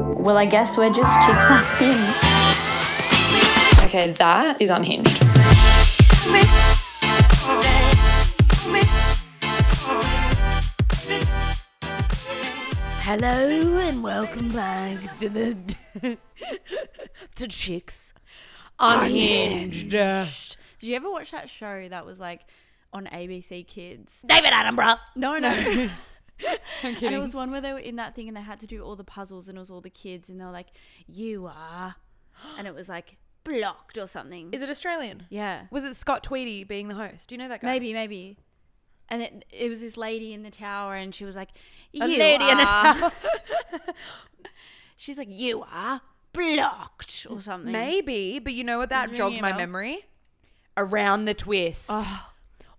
Well, I guess we're just chicks unhinged. Okay, that is unhinged. Hello and welcome back to the to Chicks Unhinged. Did you ever watch that show that was like on ABC Kids? David Attenborough. No, no. And it was one where they were in that thing and they had to do all the puzzles and it was all the kids and they were like, "You are," and it was like blocked or something. Is it Australian? yeah, Was it Scott Tweedie being the host? Do you know that guy? maybe, maybe. And it, it was this lady in the tower and she was like, "You A lady in a are." tower. She's like, "You are blocked" or something. Maybe, but you know what? That jogged my memory. Around the twist. Oh,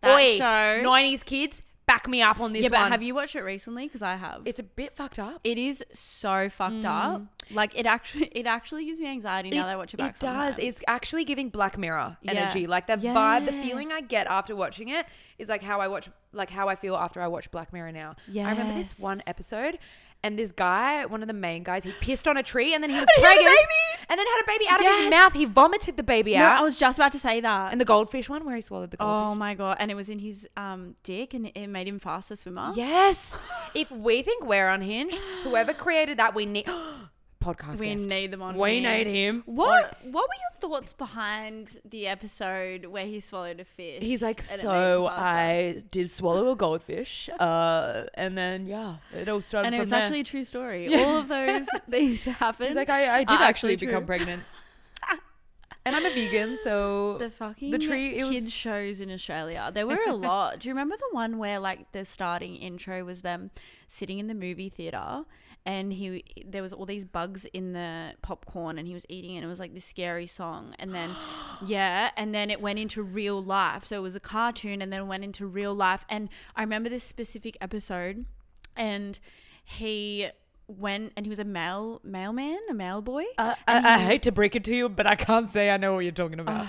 that Oi, show. 90s kids, back me up on this yeah, but one. have you watched it recently? Because I have. It's a bit fucked up. It is so fucked mm. up. Like it actually, it actually gives me anxiety now that I watch it back. It does. It's actually giving Black Mirror Yeah. energy. Like the vibe, the feeling I get after watching it is like how I watch, like how I feel after I watch Black Mirror now. Yeah, I remember this one episode, and this guy, one of the main guys, he pissed on a tree, and then he was he had a pregnant, baby! and then had a baby out of his mouth. He vomited the baby no, out. I was just about to say that. and the goldfish one where he swallowed the goldfish. oh my god! And it was in his um dick, and it made him faster swimmer. Yes. if we think we're unhinged, whoever created that, we need podcast. we guest. need them on. We here. need him. What What were your thoughts behind the episode where he swallowed a fish? He's like, and it made so him faster?" I did swallow a goldfish, uh, and then yeah, it all started. And it was there. actually a true story. All of those things happened. He's like, I, I did are actually become pregnant, and I'm a vegan, so the fucking the tree. It kids was shows in Australia. There were a lot. Do you remember the one where like the starting intro was them sitting in the movie theater and he there was all these bugs in the popcorn and he was eating it and it was like this scary song and then yeah and then it went into real life. So it was a cartoon and then went into real life and I remember this specific episode and he went and he was a mail mailman, a mail boy. Uh, I, I hate to break it to you, but I can't say I know what you're talking about.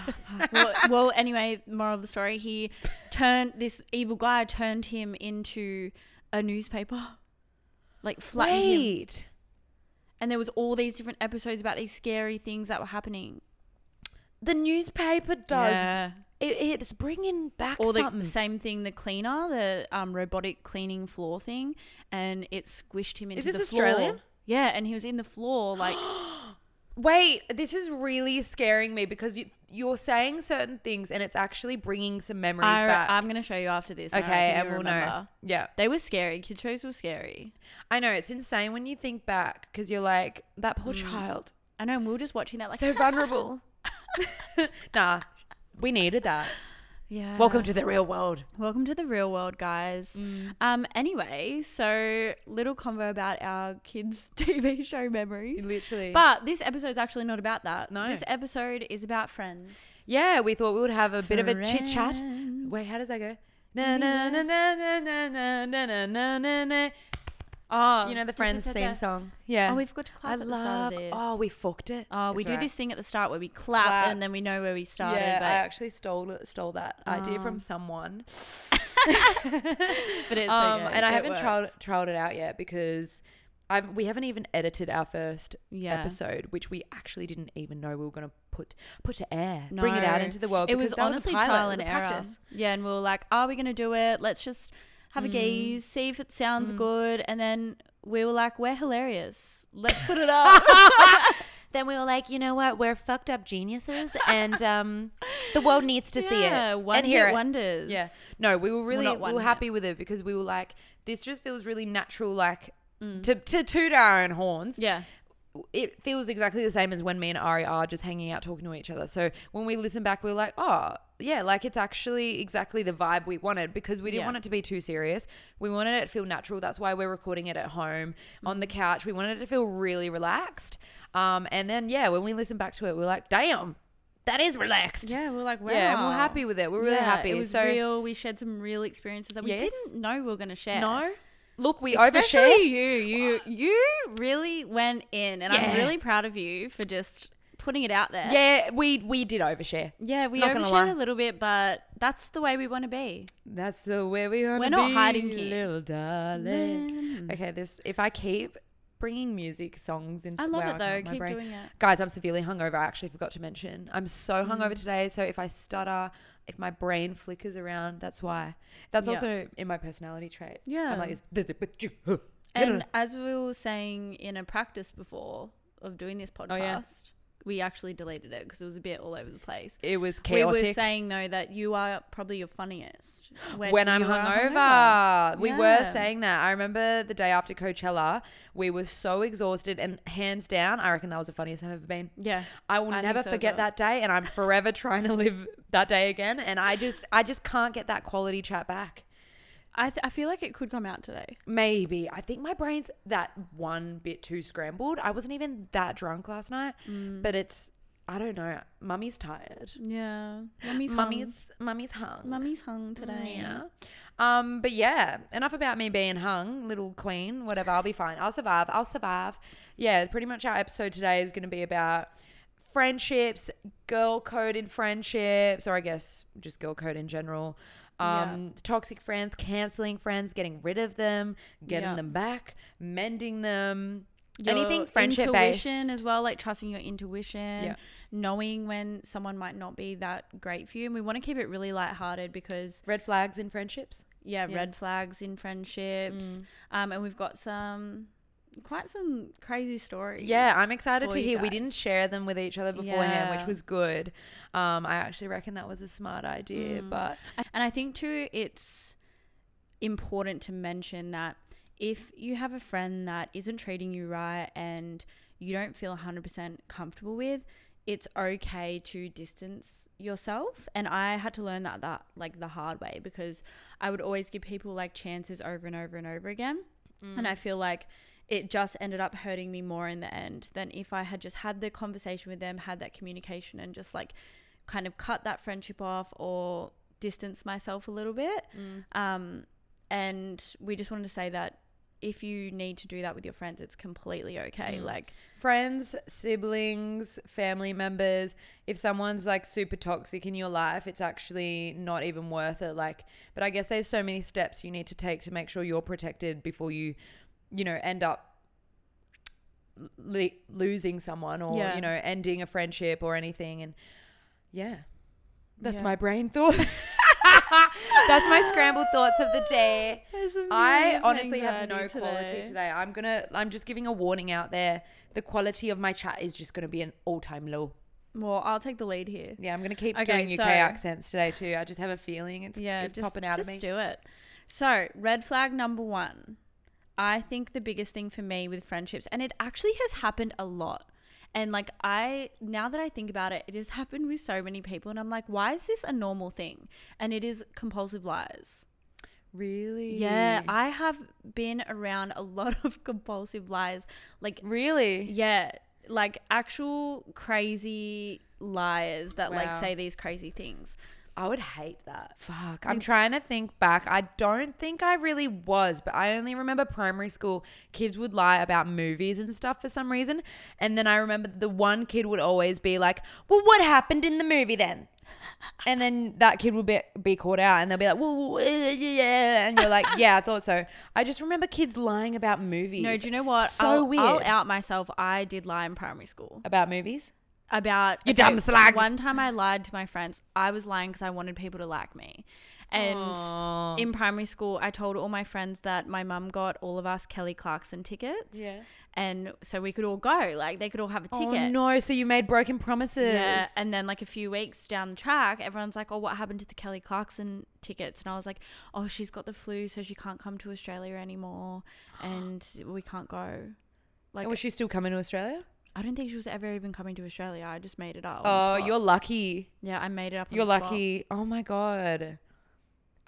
well, well, anyway, moral of the story: he turned this evil guy turned him into a newspaper, like flattened him. Wait, And there was all these different episodes about these scary things that were happening. the newspaper does. Yeah. It, it's bringing back Or the something. same thing, the cleaner, the um, robotic cleaning floor thing, and it squished him into this the floor. Australian? Yeah, and he was in the floor, like Wait, this is really scaring me because you, you're saying certain things, and it's actually bringing some memories I, back. I'm gonna show you after this. okay, and we'll know. Yeah. They were scary. Kid shows were scary. I know it's insane when you think back because you're like that poor Mm. child, I know. And we were just watching that, like so vulnerable. nah, we needed that. Yeah. Welcome to the real world. Welcome to the real world, guys. Um. Anyway, so little convo about our kids' TV show memories. Literally. But this episode's actually not about that. No. This episode is about friends. yeah, we thought we would have a bit of a chit chat. Wait, how does that go? Na na na na na na na na na na na na. Oh, You know the da, Friends da, da. theme song. Yeah. Oh, we forgot to clap I at the start of this. Oh, we fucked it. Oh, we do alright. this thing at the start where we clap, Clap. and then we know where we started. Yeah, but, I actually stole it, stole that idea Oh. from someone. but it's um, okay. and I It haven't trialed works. trialed it out yet because I've, we haven't even edited our first Yeah. episode, which we actually didn't even know we were going to put put to air, bring it out No. into the world. It because was that honestly a pilot, trial it was and a error. practice. Yeah, and we were like, "Are we going to do it? Let's just have a Mm. gaze, see if it sounds good." And then we were like, "We're hilarious. Let's put it up." Then we were like, you know what? We're fucked up geniuses, and um, the world needs to see it one and hear it. wonders. Yeah. No, we were really not we were happy with it because we were like, this just feels really natural, like Mm. to to toot our own horns. Yeah. It feels exactly the same as when me and Ari are just hanging out talking to each other. So when we listen back, we're like, oh yeah, like it's actually exactly the vibe we wanted because we didn't Yeah. want it to be too serious. We wanted it to feel natural. That's why we're recording it at home on the couch. We wanted it to feel really relaxed. Um, and then yeah, when we listen back to it, we're like, damn, that is relaxed. Yeah, we're like, wow. Yeah, and we're happy with it. We're really Yeah, happy. It was so real. We shared some real experiences that we Yes. didn't know we were going to share. no, look, we Especially overshare. you. You you really went in, and I'm really proud of you for just putting it out there. Yeah, we we did overshare. Yeah, we Not gonna lie. a little bit, but that's the way we want to be. That's the way we want We're not be, hiding, kid. little darling. Okay, this if I keep bringing music songs into I love wow, it though. can't- my Keep brain. doing it. Guys, I'm severely hungover. I actually forgot to mention. I'm so hungover Mm. today. So if I stutter, if my brain flickers around, that's why. That's Yeah. also in my personality trait. Yeah. I'm like, it's- And as we were saying in a practice before of doing this podcast, Oh, yeah. We actually deleted it because it was a bit all over the place. it was chaotic. We were saying though that you are probably your funniest when, I'm you are hungover. We were saying that. I remember the day after Coachella, we were so exhausted, and hands down, I reckon that was the funniest I've ever been. Yeah, I will I never so forget well. that day, and I'm forever trying to live that day again. And I just, I just can't get that quality chat back. I th- I feel like it could come out today. Maybe I think my brain's that one bit too scrambled. I wasn't even that drunk last night, Mm. but it's, I don't know. Mummy's tired. Yeah, mummy's Mummy's, hung. mummy's hung. Mummy's hung today. Yeah. Um, but yeah, enough about me being hung, little queen, whatever. I'll be fine. I'll survive. I'll survive. Yeah, pretty much our episode today is going to be about friendships, girl code in friendships, or I guess just girl code in general. Um, toxic friends, canceling friends, getting rid of them, getting Yeah. them back, mending them. Your anything friendship based. as well, like trusting your intuition, Yeah. knowing when someone might not be that great for you. And we want to keep it really lighthearted because Red flags in friendships. yeah, Yeah. red flags in friendships. Mm. Um, and we've got some quite some crazy stories. Yeah, I'm excited to hear. We didn't share them with each other beforehand, which was good. Um, I actually reckon that was a smart idea, Mm. but And I think too, it's important to mention that if you have a friend that isn't treating you right and you don't feel 100% comfortable with, it's okay to distance yourself. And I had to learn that that like the hard way because I would always give people like chances over and over and over again. And I feel like it just ended up hurting me more in the end than if I had just had the conversation with them, had that communication, and just like kind of cut that friendship off or distance myself a little bit. Um, and we just wanted to say that if you need to do that with your friends, it's completely okay. Like, friends, siblings, family members, if someone's like super toxic in your life, it's actually not even worth it. Like, but I guess there's so many steps you need to take to make sure you're protected before you, you know, end up le- losing someone or, Yeah. you know, ending a friendship or anything. And yeah, that's Yeah. my brain thought. that's my scrambled thoughts of the day. I honestly have no quality today. I'm gonna. I'm just giving a warning out there. The quality of my chat is just gonna be an all-time low. Well, I'll take the lead here. Yeah, I'm gonna keep Okay, doing UK so- accents today too. I just have a feeling it's, yeah, it's just, popping out just of me. do it. So, red flag number one. I think the biggest thing for me with friendships, and it actually has happened a lot. And like, I, now that I think about it, it has happened with so many people. And I'm like, why is this a normal thing? And it is compulsive lies. Really? Yeah, I have been around a lot of compulsive lies. Like, really. yeah, like actual crazy liars that like say these crazy things. I would hate that. Fuck. I'm trying to think back. I don't think I really was, but I only remember primary school kids would lie about movies and stuff for some reason. And then I remember the one kid would always be like, Well, what happened in the movie then? And then that kid would be, be caught out and they'll be like, Well, yeah. And you're like, Yeah, I thought so. I just remember kids lying about movies. No, do you know what? So I'll, weird. I'll out myself. I did lie in primary school about movies? About You dumb slag. One time I lied to my friends. I was lying because I wanted people to like me. And Aw. in primary school, I told all my friends that my mum got all of us Kelly Clarkson tickets. Yeah. And so we could all go. Like they could all have a oh, ticket. Oh, no. So you made broken promises. Yeah, and then like a few weeks down the track, everyone's like, "Oh, what happened to the Kelly Clarkson tickets?" And I was like, "Oh, she's got the flu, so she can't come to Australia anymore, and we can't go." Like, was she still coming to Australia? I don't think she was ever even coming to Australia. I just made it up. Oh, you're lucky. yeah, I made it up. You're lucky. Oh my god.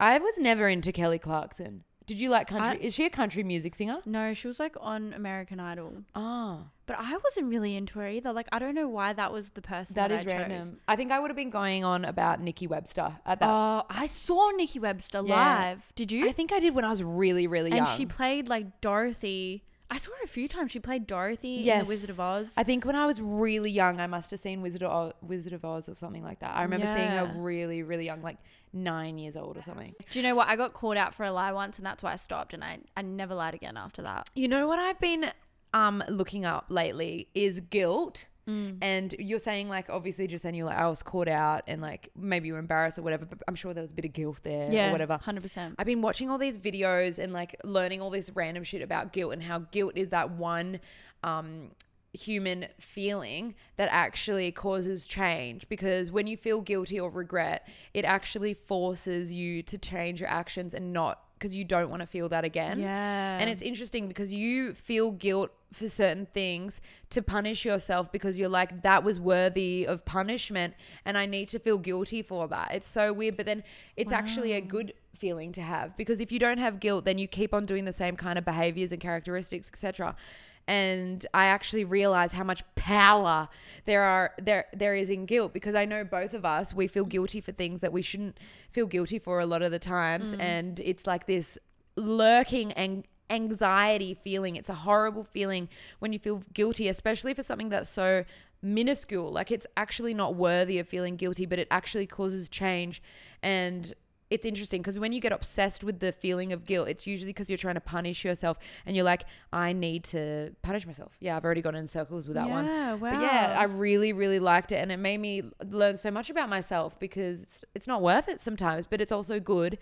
I was never into Kelly Clarkson. Did you like country? I- Is she a country music singer? No, she was like on American Idol, Oh, but I wasn't really into her either. Like, I don't know why that was the person that that, is I chose. random. I think I would have been going on about Nikki Webster at that. Oh, I saw Nikki Webster Yeah. live. Did you? I think I did when I was really, really and young. And she played like Dorothy. I saw her a few times. She played Dorothy in The Wizard of Oz. I think when I was really young, I must have seen Wizard of Oz, Wizard of Oz or something like that. I remember seeing her really, really young, like nine years old or something. Do you know what? I got caught out for a lie once, and that's why I stopped, and I, I never lied again after that. You know what I've been um looking up lately is guilt. Mm. And you're saying like obviously just then you're like I was caught out and like maybe you were embarrassed or whatever, but I'm sure there was a bit of guilt there yeah, or whatever. Hundred percent. I've been watching all these videos and like learning all this random shit about guilt and how guilt is that one um, human feeling that actually causes change because when you feel guilty or regret, it actually forces you to change your actions and not because you don't want to feel that again. Yeah. And it's interesting because you feel guilt for certain things to punish yourself because you're like, that was worthy of punishment and I need to feel guilty for that. It's so weird. But then it's actually a good feeling to have because if you don't have guilt, then you keep on doing the same kind of behaviors and characteristics, etc. And I actually realize how much power there are there there is in guilt because I know both of us we feel guilty for things that we shouldn't feel guilty for a lot of the times mm. and it's like this lurking and anxiety feeling. It's a horrible feeling when you feel guilty, especially for something that's so minuscule. Like it's actually not worthy of feeling guilty, but it actually causes change. And it's interesting because when you get obsessed with the feeling of guilt, it's usually because you're trying to punish yourself and you're like, I need to punish myself. Yeah, I've already gone in circles with that one. Yeah, But yeah. I really, really liked it. And it made me learn so much about myself because it's, it's not worth it sometimes, but it's also good.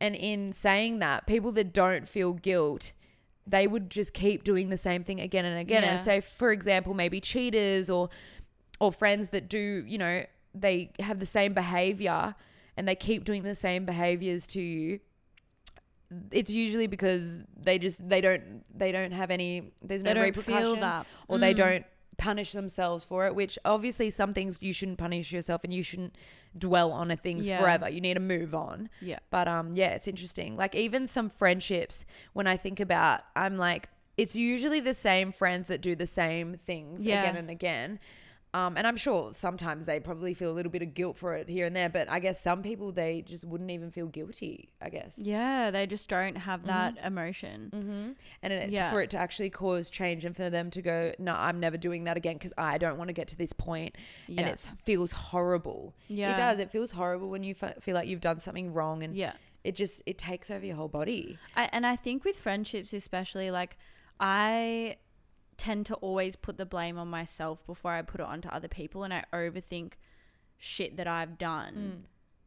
And in saying that, people that don't feel guilt, they would just keep doing the same thing again and again. And Yeah. say, for example, maybe cheaters or or friends that do, you know, they have the same behavior and they keep doing the same behaviors to you. It's usually because they just they don't they don't have any there's no They repercussion feel that. or they Mm. don't punish themselves for it which obviously some things you shouldn't punish yourself and you shouldn't dwell on a things Yeah. forever you need to move on Yeah. but um yeah it's interesting like even some friendships when i think about i'm like it's usually the same friends that do the same things Yeah. again and again um, and I'm sure sometimes they probably feel a little bit of guilt for it here and there, but I guess some people they just wouldn't even feel guilty. I guess. Yeah, they just don't have that emotion. Mm-hmm. And it, Yeah. for it to actually cause change and for them to go, no, I'm never doing that again because I don't want to get to this point. Yeah. And it feels horrible. Yeah. It does. It feels horrible when you f- feel like you've done something wrong and Yeah. it just, it takes over your whole body. I, and I think with friendships, especially, like I tend to always put the blame on myself before I put it onto other people, and I overthink shit that I've done mm.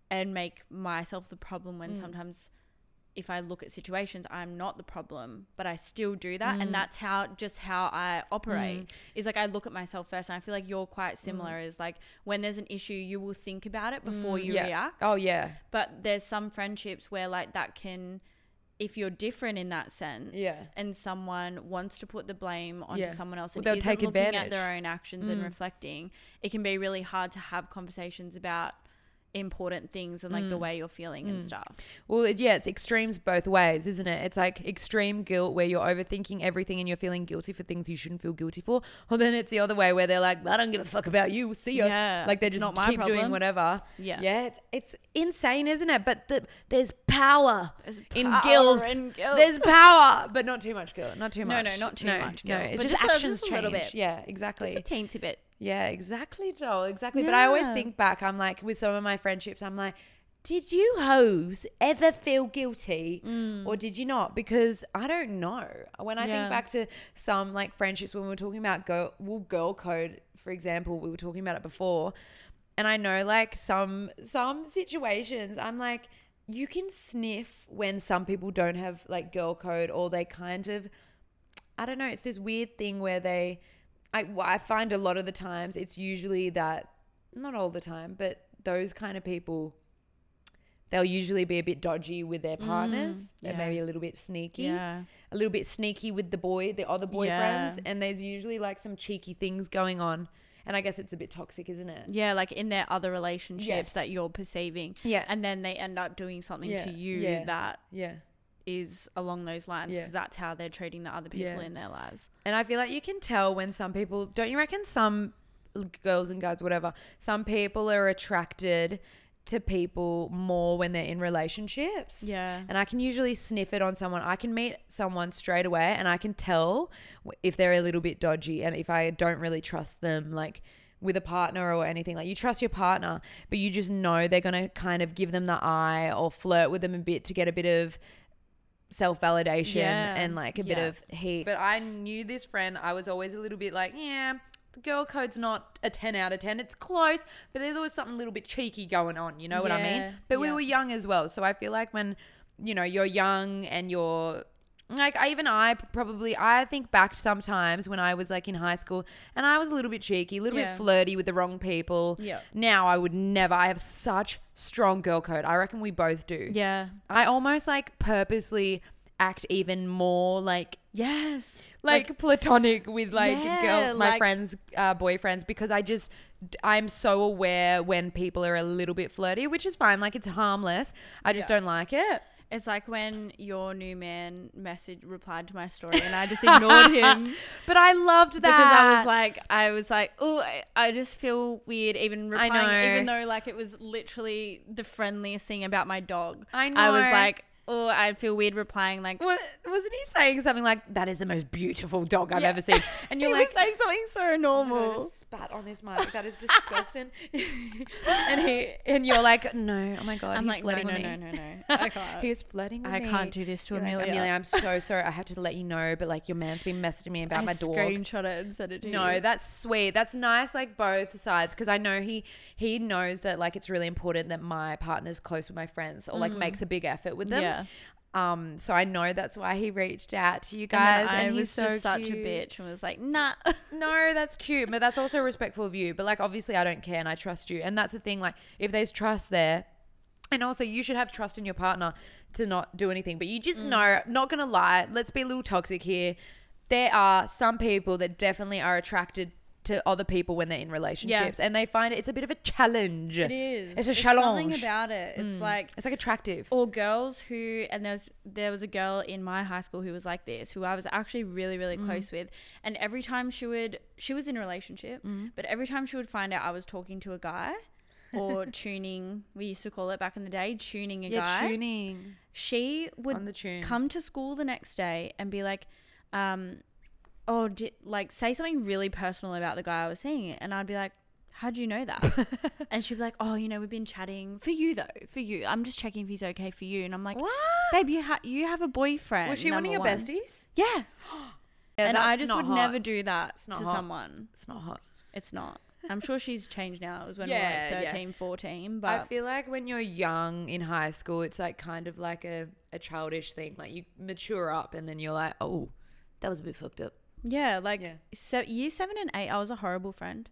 and make myself the problem when mm. sometimes. If I look at situations, I'm not the problem, but I still do that, and mm. that's how just how I operate. Is like I look at myself first, and I feel like you're quite similar. Is like when there's an issue, you will think about it before you yeah. react Oh, yeah. but there's some friendships where like that can if you're different in that sense Yeah. and someone wants to put the blame onto Yeah. someone else Well, and they'll isn't looking advantage. Mm. at their own actions and reflecting it can be really hard to have conversations about important things and like the Mm. way you're feeling and stuff Well, it- yeah, it's extremes both ways, isn't it? It's like extreme guilt where you're overthinking everything and you're feeling guilty for things you shouldn't feel guilty for. Or then it's the other way where they're like, I don't give a fuck about you. See ya. Yeah, like they just not my keep doing whatever. Yeah. Yeah. It's, it's insane, isn't it? But the, there's power There's in guilt. in guilt. There's power, but not too much guilt. Not too No, much. no, no, not too no, much No, guilt, it's but just, just a- actions just a little bit. Yeah, exactly. just a teensy bit Yeah, exactly, Joel. Exactly. But I always Yeah. think back, I'm like, with some of my friendships, I'm like, did you hoes ever feel guilty or did you not? Because I don't know. When I Mm. Yeah. think back to some like friendships when we were talking about girl, well, girl code, for example, we were talking about it before. And I know like some some situations, I'm like, you can sniff when some people don't have like girl code or they kind of I don't know. It's this weird thing where they, I, I find a lot of the times it's usually that, not all the time, but those kind of people, they'll usually be a bit dodgy with their partners mm, and yeah. maybe a little bit sneaky, yeah a little bit sneaky with the boy, the other boyfriends. Yeah. And there's usually like some cheeky things going on. And I guess it's a bit toxic, isn't it? yeah like in their other relationships Yes. that you're perceiving Yeah. and then they end up doing something Yeah, to you that Yeah. Is along those lines Yeah. because that's how they're treating the other people Yeah. in their lives. And I feel like you can tell when some people, don't you reckon some girls and guys, whatever, some people are attracted to people more when they're in relationships? Yeah. And I can usually sniff it on someone. I can meet someone straight away and I can tell if they're a little bit dodgy and if I don't really trust them, like with a partner or anything. Like you trust your partner, but you just know they're going to kind of give them the eye or flirt with them a bit to get a bit of self validation Yeah. and like a bit of heat. But I knew this friend. I was always a little bit like, yeah, the girl code's not a 10 out of 10. It's close, but there's always something a little bit cheeky going on. You know what I mean? Yeah, But we were young as well. So I feel like when, you know, you're young and you're like I, even I probably I think back sometimes when I was like in high school and I was a little bit cheeky, a little Yeah. bit flirty with the wrong people. Yeah. Now I would never. I have such strong girl code. I reckon we both do. Yeah. I almost like purposely act even more like Yes. like, platonic with like Yeah, girl my like- friends uh, boyfriends because I just I'm so aware when people are a little bit flirty, which is fine. Like it's harmless. I just Yeah. don't like it. It's like when your new man message replied to my story and I just ignored him But I loved that because I was like, I was like, oh, I, I just feel weird even I replying, even though like it was literally the friendliest thing about my dog. I know. I was like, oh, I feel weird replying like. What, wasn't he saying something like that is the most beautiful dog I've Yeah. ever seen? And you're he like, was saying something so "Oh God, normal. just spat on this mic. That is disgusting. and he and you're like, no, oh my god, I'm he's like, no, flirting no, with no, me. no, no. I can't. He's flirting I me. can't do this to You're like, Amelia. Amelia, I'm so sorry. I have to let you know, but like your man's been messaging me about I my dog. screenshot it and sent it to No, you. that's sweet. That's nice, like both sides, because I know he he knows that like it's really important that my partner's close with my friends or like makes a big effort with them. Mm. Yeah. Um, so I know that's why he reached out to you And guys, I and, was he's so just such a bitch and was like, nah. No, that's cute, but that's also respectful of you. But like, obviously, I don't care, and I trust you, and that's the thing. Like, if there's trust there, and also you should have trust in your partner to not do anything. But you just know, not gonna lie. Let's be a little toxic here. There are some people that definitely are attracted to other people when they're in relationships, and they find it, it's a bit of a challenge. It is. It's a Something challenge. about it. It's like It's like attractive. or girls who and there was there was a girl in my high school who was like this who I was actually really really Mm. close with and every time she would she was in a relationship Mm. but every time she would find out I was talking to a guy or tuning we used to call it back in the day tuning a Yeah, guy tuning she would come to school the next day and be like um oh di- like say something really personal about the guy I was seeing and I'd be like how'd you know that and she'd be like oh you know we've been chatting for you though for you I'm just checking if he's okay for you and I'm like what? babe you, ha- you have a boyfriend Was she one of your one." besties? yeah, Yeah, and I just would hot. never do that to hot. someone It's not hot. it's not I'm sure she's changed now it was when Yeah, we were like 13 14 But I feel like when you're young in high school, it's like kind of like a, a childish thing. Like you mature up and then you're like, oh, that was a bit fucked up. Yeah like Yeah. so year 7 and 8 I was a horrible friend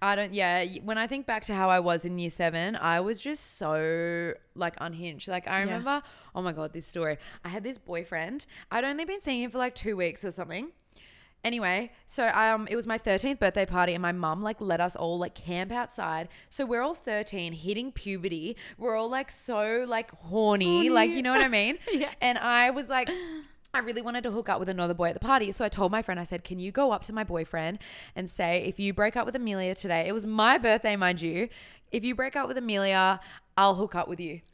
I don't, yeah. When I think back to how I was in year seven, I was just so like unhinged. Like I Yeah. remember, oh my God, this story. I had this boyfriend. I'd only been seeing him for like two weeks or something. Anyway, so um, it was my 13th birthday party, and my mum like let us all like camp outside. So we're all 13, hitting puberty. We're all like so like horny, like you know what I mean? Yeah. And I was like, I really wanted to hook up with another boy at the party. So I told my friend, I said, Can you go up to my boyfriend and say, if you break up with Amelia today, it was my birthday, mind you. If you break up with Amelia, I'll hook up with you.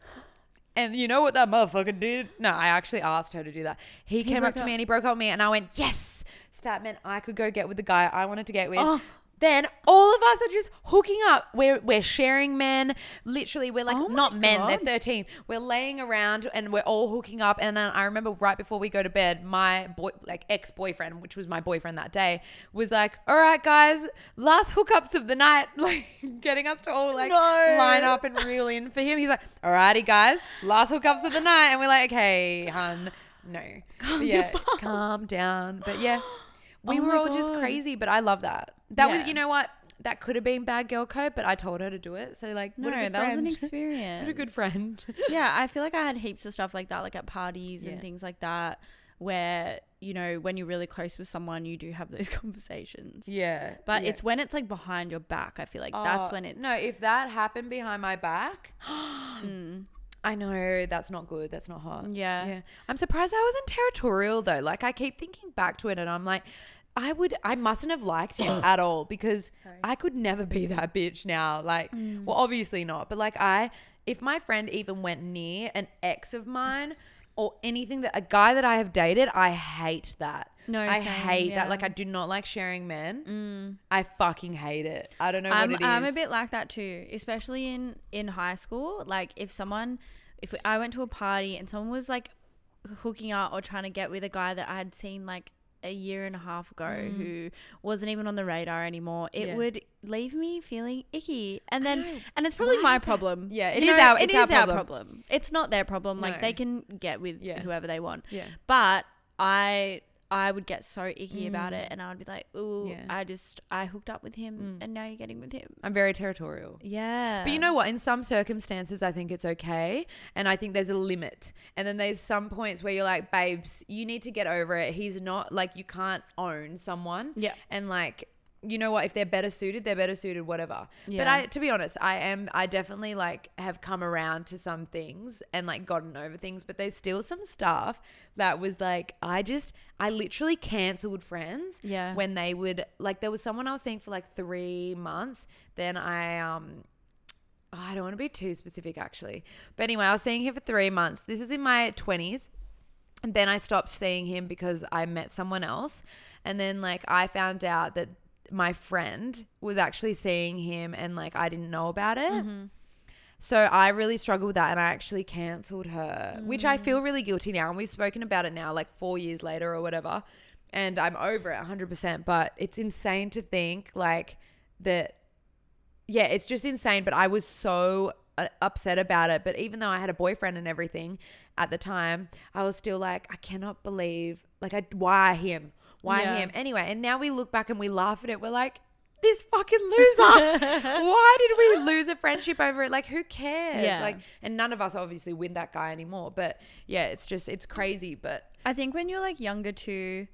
And you know what that motherfucker did? No, I actually asked her to do that. He, came up to me and he broke up with me, and I went, Yes. So that meant I could go get with the guy I wanted to get with. Oh. Then all of us are just hooking up. We're we're sharing men. Literally, we're like Oh my not men. They're God. 13. We're laying around and we're all hooking up. And then I remember right before we go to bed, my boy, like ex boyfriend, which was my boyfriend that day, was like, "All right, guys, last hookups of the night," like getting us to all like No. line up and reel in for him. He's like, "Alrighty, guys, last hookups of the night," and we're like, "Okay, hun, no, But your yeah, fuck. calm down." But yeah, we Oh were my all just God. crazy. But I love that. That was, you know what. That could have been bad girl code, but I told her to do it. So like, no what a good that was an experience What a good friend. yeah, I feel like I had heaps of stuff like that, like at parties Yeah. and things like that, where you know when you're really close with someone, you do have those conversations. yeah, But yeah. it's when it's like behind your back. I feel like that's Oh, when it's no. If that happened behind my back, Mm. I know that's not good. That's not hot. Yeah. yeah. I'm surprised I wasn't territorial though. Like I keep thinking back to it, and I'm like. I would I mustn't have liked him at all because I could never be that bitch now. Like Mm. well obviously not, but like I if my friend even went near an ex of mine or anything that a guy that I have dated, I hate that. No, I same, hate yeah. that. Like I do not like sharing men. I fucking hate it. I don't know I'm, what it is. I'm a bit like that too, especially in in high school. Like if someone, if I went to a party and someone was like hooking up or trying to get with a guy that I had seen like a year and a half ago Mm. who wasn't even on the radar anymore, it Yeah. would leave me feeling icky. And then, and it's probably Why my is that- problem. Yeah, it it is is our- It it's our is our problem. problem. It's not their problem. Like No. they can get with Yeah. whoever they want. Yeah. But I I would get so icky about Mm. it and I would be like, ooh, Yeah. I just I hooked up with him Mm. and now you're getting with him. I'm very territorial. Yeah. But you know what? In some circumstances, I think it's okay. And I think there's a limit. And then there's some points where you're like, babes, you need to get over it. He's not like, you can't own someone. Yeah. And like, you know what? If they're better suited, they're better suited, whatever. But I, to be honest, I am, I definitely like have come around to some things and like gotten over things. But there's still some stuff that was like, I just, I literally cancelled friends Yeah. when they would, like, there was someone I was seeing for like three months. Then I, um, oh, I don't want to be too specific actually. But anyway, I was seeing him for three months. This is in my 20s. And then I stopped seeing him because I met someone else. And then, like, I found out that my friend was actually seeing him and, like, I didn't know about it. Mm-hmm. So I really struggled with that and I actually cancelled her, which I feel really guilty now. And we've spoken about it now, like four years later or whatever. And I'm over it 100%. But it's insane to think, like, that yeah, it's just insane. But I was so uh, upset about it. But even though I had a boyfriend and everything at the time, I was still like, I cannot believe, like, I, why him? Why Yeah. him? Anyway, and now we look back and we laugh at it. We're like, this fucking loser. why did we lose a friendship over it? Like, who cares? Yeah. Like, and none of us obviously win that guy anymore. But yeah, it's just, it's crazy. But I think when you're like younger too,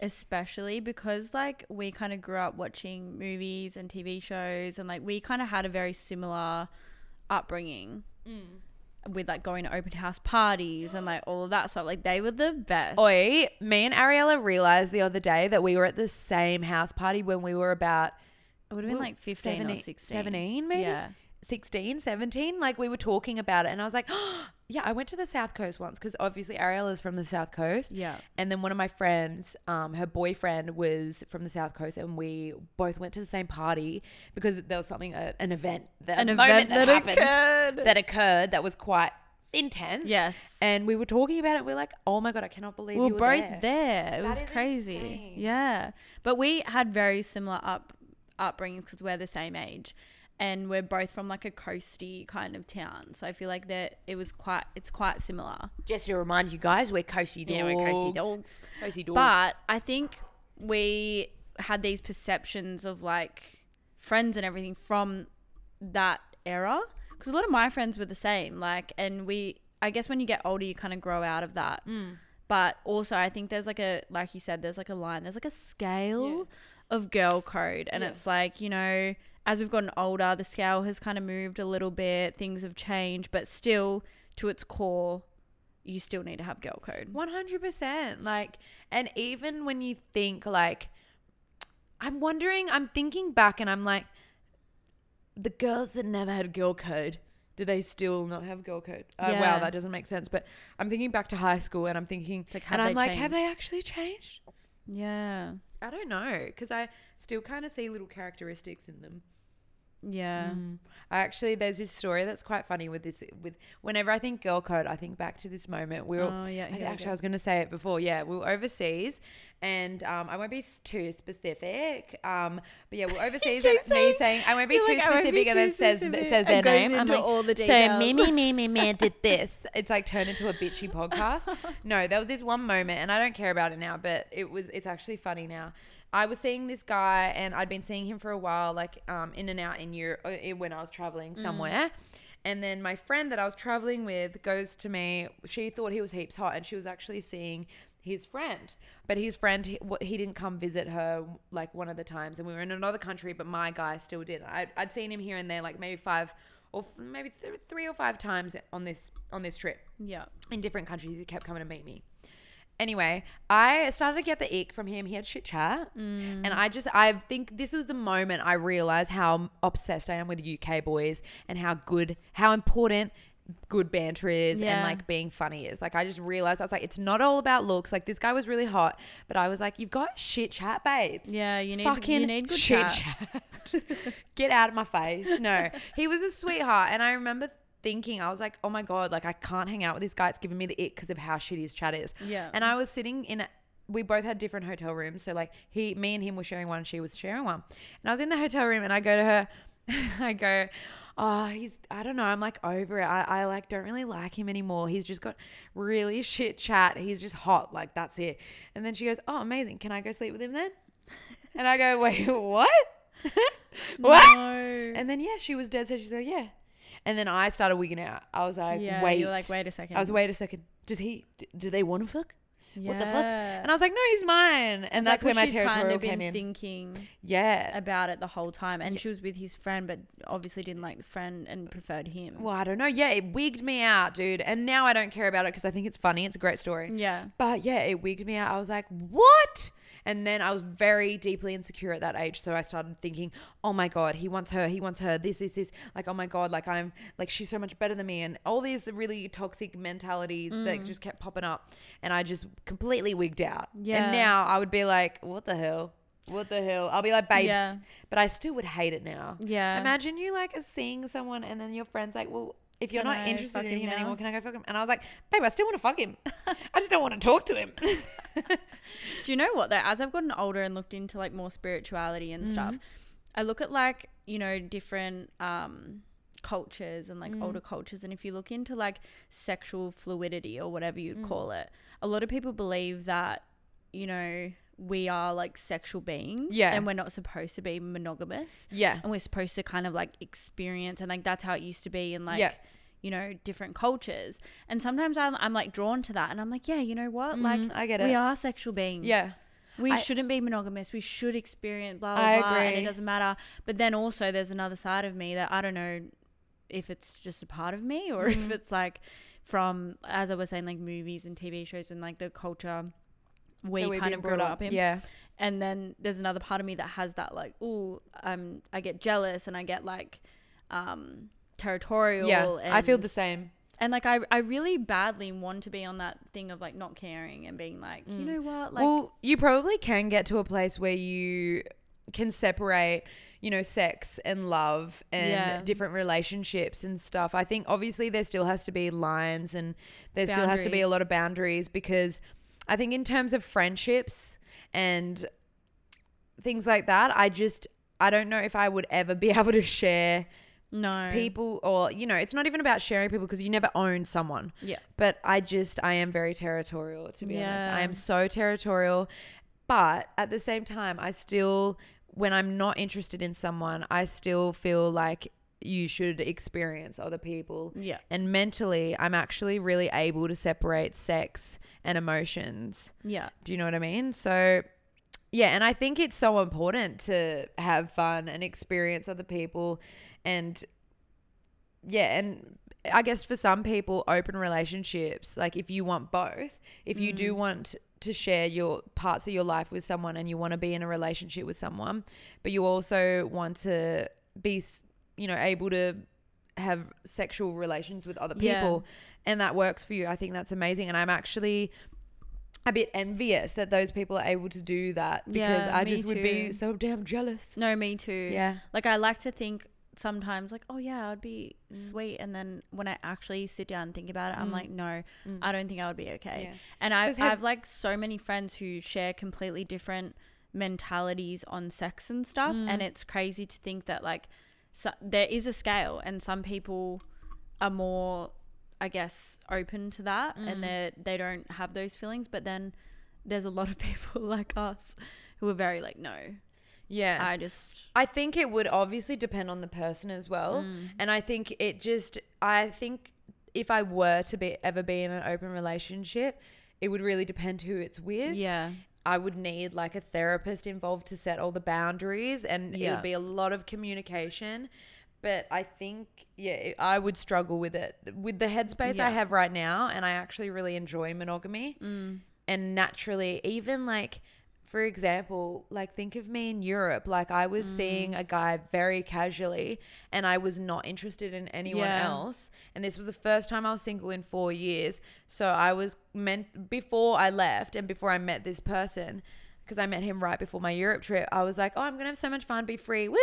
especially because like we kind of grew up watching movies and TV shows and like we kind of had a very similar upbringing mm. With like going to open house parties and like all of that stuff. Like they were the best. Oi, me and Ariella realized the other day that we were at the same house party when we were about It would have been like 15 or 17 16. 17 maybe? Yeah. 16, 17. Like we were talking about it, and I was like, yeah, I went to the South Coast once because obviously Ariel is from the South Coast. Yeah. And then one of my friends, um, her boyfriend was from the South Coast, and we both went to the same party because there was something, uh, an event, that, An event that happened occurred. that occurred that was quite intense. Yes. And we were talking about it. We are like, oh my god, I cannot believe we you were were both there. there. It That was crazy. insane. Yeah. But we had very similar up upbringing because we're the same age. And we're both from like a coasty kind of town. So I feel like that it was quite it's quite similar. Just to remind you guys, we're coasty dogs. Yeah, we're coasty dogs. Coasty dogs. But I think we had these perceptions of like friends and everything from that era because a lot of my friends were the same. Like, and we, I guess when you get older, you kind of grow out of that. Mm. But also, I think there's like a, like you said, there's like a line, there's like a scale of girl code. And it's like, you know, as we've gotten older, the scale has kind of moved a little bit, things have changed, but still to its core, you still need to have girl code. One hundred percent. Like, and even when you think like, I'm wondering. I'm thinking back, and I'm like, the girls that never had girl code, do they still not have girl code? Uh, Yeah. Wow, that doesn't make sense. But I'm thinking back to high school, and I'm thinking, like, and I'm like, have they actually changed? Yeah. I don't know, because I still kind of see little characteristics in them. Yeah. Mm. I actually, there's this story that's quite funny with this. With whenever I think girl code, I think back to this moment. We were Oh, yeah, I- actually. I was going to say it before. Yeah, we were overseas, and um, I won't be too specific. Um, but yeah, we're overseas, and keep me saying- saying I won't be too like, "I won't be specific, and then too says specific," says their name. I'm like, all the so me, me, me, me, me did this. It's like turned into a bitchy podcast. No, there was this one moment, and I don't care about it now, but it was. It's actually funny now. I was seeing this guy, and I'd been seeing him for a while, like um, in and out in Europe uh, when I was traveling somewhere. And then my friend that I was traveling with goes to me. She thought he was heaps hot, and she was actually seeing his friend. But his friend, he, he didn't come visit her like one of the times, and we were in another country. But my guy still did. I'd, I'd seen him here and there, like maybe five or f- maybe th- three or five times on this on this trip Yeah. in different countries. He kept coming to meet me. Anyway, I started to get the ick from him. He had shit chat. Mm. And I just, I think this was the moment I realized how obsessed I am with UK boys and how good, how important good banter is and like being funny is. Like, I just realized I was like, it's not all about looks. Like, this guy was really hot, but I was like, you've got shit chat, babes. Yeah, you need Fucking you need good shit chat. chat. Get out of my face. No, he was a sweetheart. And I remember thinking, I was like, oh my God, like I can't hang out with this guy. It's giving me the ick because of how shitty his chat is. Yeah. And I was sitting in, we both had different hotel rooms. So like he, me and him were sharing one she was sharing one. And I was in the hotel room and I go to her, I go, oh, he's, I don't know. I'm like over it. I, I like don't really like him anymore. He's just got really shit chat. He's just hot. Like that's it. And then she goes, oh, amazing. Can I go sleep with him then? And I go, wait, what? what? No. And then yeah, she was dead. So she's like, yeah. And then I started wigging out. I was like, yeah, wait. you're like, wait a second. I was wait a second. Does he? d- Do they want to fuck? What the fuck? And I was like, no, he's mine. And that's, where what my she'd kind territorial of been came in. Thinking yeah. about it the whole time, and she was with his friend, but obviously didn't like the friend and preferred him. Well, I don't know. Yeah, it wigged me out, dude. And now I don't care about it because I think it's funny. It's a great story. Yeah. But yeah, it wigged me out. I was like, what? And then I was very deeply insecure at that age. So I started thinking, oh my God, he wants her. He wants her. This, this, this. Like, oh my God, like I'm, like she's so much better than me. And all these really toxic mentalities Mm. that just kept popping up. And I just completely wigged out. Yeah. And now I would be like, what the hell? What the hell? I'll be like, babes. Yeah. But I still would hate it now. Yeah. Imagine you like seeing someone and then your friend's like, well, if you're not I interested in him now? anymore, can I go fuck him? And I was like, babe, I still want to fuck him. I just don't want to talk to him. Do you know what though? As I've gotten older and looked into like more spirituality and mm-hmm. stuff, I look at like you know different um, cultures and like older mm. cultures, and if you look into like sexual fluidity or whatever you'd mm. call it, a lot of people believe that you know we are like sexual beings, Yeah. and we're not supposed to be monogamous, yeah. and we're supposed to kind of like experience and like that's how it used to be in like Yeah. you know different cultures and sometimes I'm, I'm like drawn to that and i'm like yeah you know what like Mhm, I get it we are sexual beings Yeah. we I- shouldn't be monogamous we should experience blah blah I blah and it doesn't matter but then also there's another side of me that i don't know if it's just a part of me or if Mm-hmm. it's like from as i was saying like movies and tv shows and like the culture we That kind of grew brought up in Yeah. and then there's another part of me that has that like oh um i get jealous and i get like um territorial Yeah. and, I feel the same. and like I, I really badly want to be on that thing of like not caring and being like you know what like Mm. well, you probably can get to a place where you can separate, you know, sex and love and Yeah. different relationships and stuff. I think obviously there still has to be lines and there still has to be a lot of boundaries because I think in terms of friendships and things like that, I just I don't know if I would ever be able to share no people or you know, it's not even about sharing people because you never own someone. yeah But I just, I am very territorial, to be honest. I am so territorial. But at the same time, I still, when I'm not interested in someone, I still feel like you should experience other people. yeah And mentally, I'm actually really able to separate sex and emotions. yeah Do you know what I mean? So, yeah, and I think it's so important to have fun and experience other people and yeah, and I guess for some people open relationships, like if you want both, if you do mm. want to share your parts of your life with someone and you want to be in a relationship with someone, but you also want to be, you know, able to have sexual relations with other Yeah. And that works for you. I think that's amazing and I'm actually a bit envious that those people are able to do that because Yeah, I just would be so damn jealous. no me too Yeah. like i like to think sometimes like oh yeah i'd be Mm. sweet and then when i actually sit down and think about it i'm like no Mm. i don't think i would be okay Yeah. and I have- have like so many friends who share completely different mentalities on sex and stuff Mm. and it's crazy to think that like so, there is a scale and some people are more i guess open to that Mm. and they they don't have those feelings but then there's a lot of people like us who are very like no Yeah. i just I think it would obviously depend on the person as well. Mm. And I think it just I think if I were to be ever be in an open relationship, it would really depend who it's with. yeah I would need like a therapist involved to set all the boundaries and it would be a lot of communication. But I think, yeah, I would struggle with it. With the headspace I have right now, and I actually really enjoy monogamy. Mm. And naturally, even like, for example, like think of me in Europe. Like I was Mm. seeing a guy very casually and I was not interested in anyone Yeah. else. And this was the first time I was single in four years. So I was meant, before I left and before I met this person, because I met him right before my Europe trip. I was like, oh, I'm gonna have so much fun, be free, woo!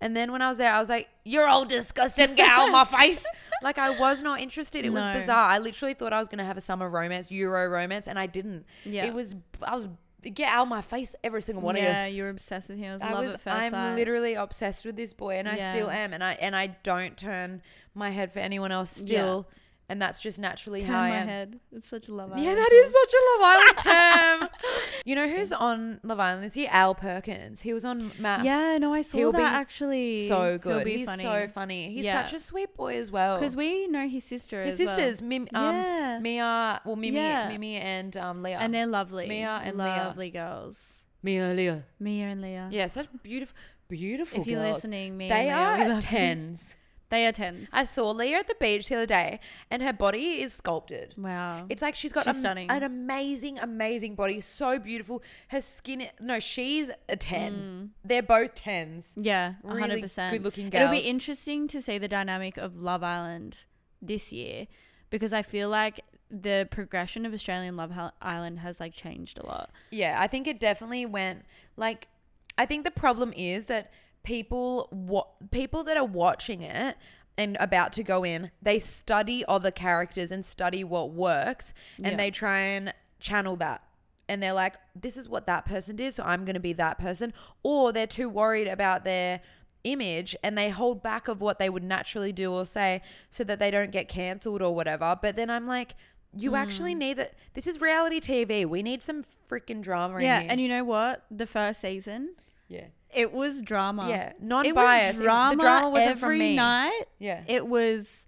And then when I was there, I was like, you're all disgusting, get out of my face. Like I was not interested. It was bizarre. I literally thought I was gonna have a summer romance, Euro romance, and I didn't. Yeah. It was. I was get out of my face, every single one of you. yeah, you're obsessed with him. Was I love was at first I'm sight. literally obsessed with this boy and I still am and I and I don't turn my head for anyone else still and that's just naturally Turn how I my am. head. It's such a love. Yeah, Island that song. is such a Love Island term. you know who's on Love Island this year? Al Perkins. He was on MAFS. Yeah, no, I saw He'll that be actually. so good. He'll good. be He's funny. so funny. He's Yeah. such a sweet boy as well. Because we know his sister his as well. sisters, Mim, um, Yeah. Mia, well, Mimi, Yeah. Mimi and um, Leah. and they're lovely. Mia and Leah. lovely girls. Mia, Leah. Mia and Leah. Yeah, such beautiful, beautiful If you're girls. listening, Mia They and Leah, are we love you. tens. They are tens. I saw Leah at the beach the other day, and her body is sculpted. wow. It's like she's got She's am- an amazing, amazing body. So beautiful. Her skin, no, she's a 10. Mm. They're both 10s. yeah, really hundred percent. good-looking It'll be interesting to see the dynamic of Love Island this year because I feel like the progression of Australian Love Island has like changed a lot. Yeah, I think it definitely went like I think the problem is that people what people that are watching it and about to go in, they study other characters and study what works and Yeah. they try and channel that. And they're like, this is what that person did, so I'm going to be that person. Or they're too worried about their image and they hold back of what they would naturally do or say so that they don't get cancelled or whatever. But then I'm like, you actually Hmm. need that. This is reality TV. We need some freaking drama yeah, in here. and you know what? The first season, yeah. it was drama. Yeah, it non-biased. was It- drama the drama wasn't every from me. night. Yeah. It was,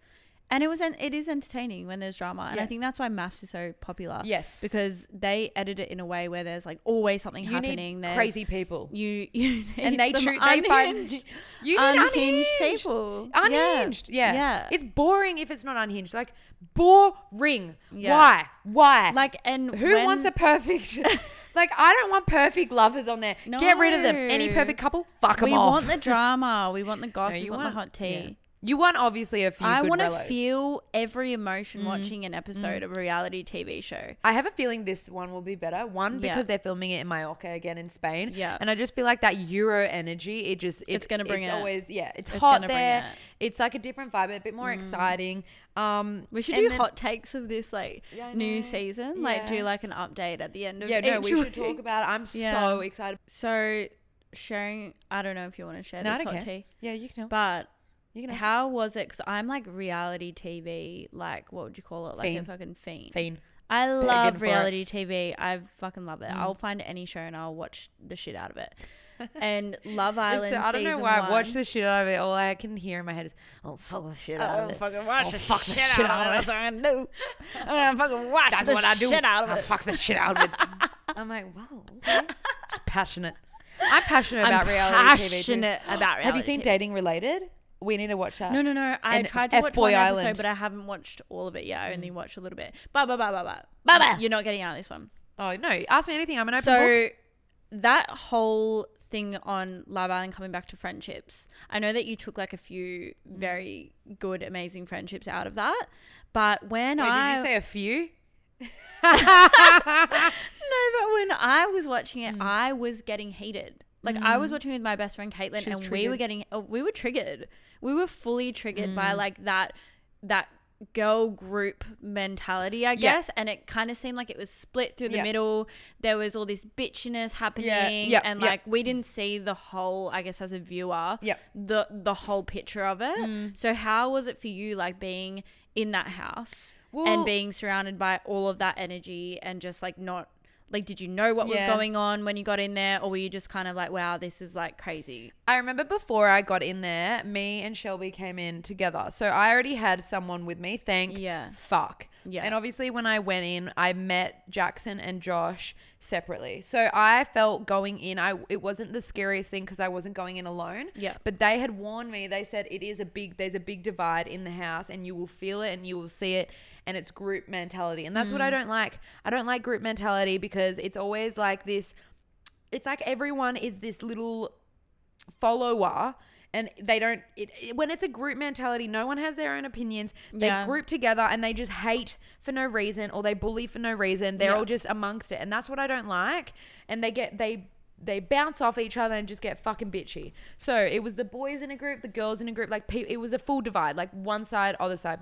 and it was. En- it is entertaining when there's drama, and Yeah. I think that's why MAFS is so popular. Yes. because they edit it in a way where there's like always something you happening. need There's crazy people. You you and they treat they find unhinged, you need unhinged, unhinged, people. Unhinged. Yeah. yeah. It's boring if it's not unhinged. Like boring. Yeah. Why? Why? like and who when- wants a perfect? like I don't want perfect lovers on there. Get rid of them. Any perfect couple, fuck them We off. want the drama. We want the No, gossip. we want, want the hot tea. Yeah. You want obviously a few. I want to feel every emotion Mm. watching an episode of a reality TV show. I have a feeling this one will be better. One Yeah. because they're filming it in Mallorca again in Spain. Yeah. and I just feel like that Euro energy. It just it, It's gonna bring it's it. always yeah. It's, It's hot gonna bring there. it. Mm. It's like a different vibe, a bit more exciting. Um, We should do then- hot takes of this like Yeah, new season. Like do like an update at the end of Yeah, no, we should talk about. it. I'm Yeah. so excited. So sharing, I don't know if you want to share No, this hot care. tea, Yeah, you can. but You can. how was it? Because I'm like reality TV, like what would you call it? Like Fiend. a fucking fiend. Fiend. I Begging love for it. reality TV. I fucking love it. Mm. I'll find any show and I'll watch the shit out of it. And Love So Island. I don't know season why I one- watch the shit out of it. All I can hear in my head is, "Oh fuck the shit out of it." fucking watch Oh, the fuck the shit, shit out out of of it. That's what I'm gonna do. I'm gonna fucking watch That's the what I do. shit out of I it. fuck the shit out of it. I'm like, wow, okay. passionate. I'm passionate I'm about reality TV. too. passionate about reality. Have you seen TV. Dating Related? We need to watch that. No, no, no. I And tried to watch F-Boy one episode, but I haven't watched all of it yet. I only watched a little bit. Ba ba ba ba ba. Ba, ba. You're not getting out of this one. Oh no, ask me anything. I'm an open so book. that whole thing on Love Island coming back to friendships, I know that you took like a few very good, amazing friendships out of that. But when Wait, I did you say a few? no, but when I was watching Mm. it, I was getting heated. Like I was watching with my best friend Caitlin, and we were getting, oh, we were triggered. We were fully triggered Mm. by like that, that girl group mentality, I Yeah. guess. And it kind of seemed like it was split through the Yeah. middle. There was all this bitchiness happening, yeah, and yeah. like we didn't see the whole. I guess as a viewer, the the whole picture of it. Mm. So how was it for you, like being in that house? Well- and being surrounded by all of that energy and just like not like did you know what Yeah. was going on when you got in there or were you just kind of like wow this is like crazy I remember before I got in there, me and Shelby came in together. So I already had someone with me. Thank Yeah. fuck. Yeah. And obviously, when I went in, I met Jackson and Josh separately. So I felt going in, I it wasn't the scariest thing because I wasn't going in alone. Yeah. But they had warned me. They said it is a big, there's a big divide in the house, and you will feel it and you will see it, and it's group mentality, and that's what I Mm. don't like. I don't like group mentality because it's always like this. It's like everyone is this little follower and they don't. It, it- when it's a group mentality, no one has their own opinions. They Yeah. group together and they just hate for no reason, or they bully for no reason. They're Yeah. all just amongst it, and that's what I don't like. And they get they. They bounce off each other and just get fucking bitchy. So it was the boys in a group, the girls in a group. Like pe- it was a full divide, like one side, other side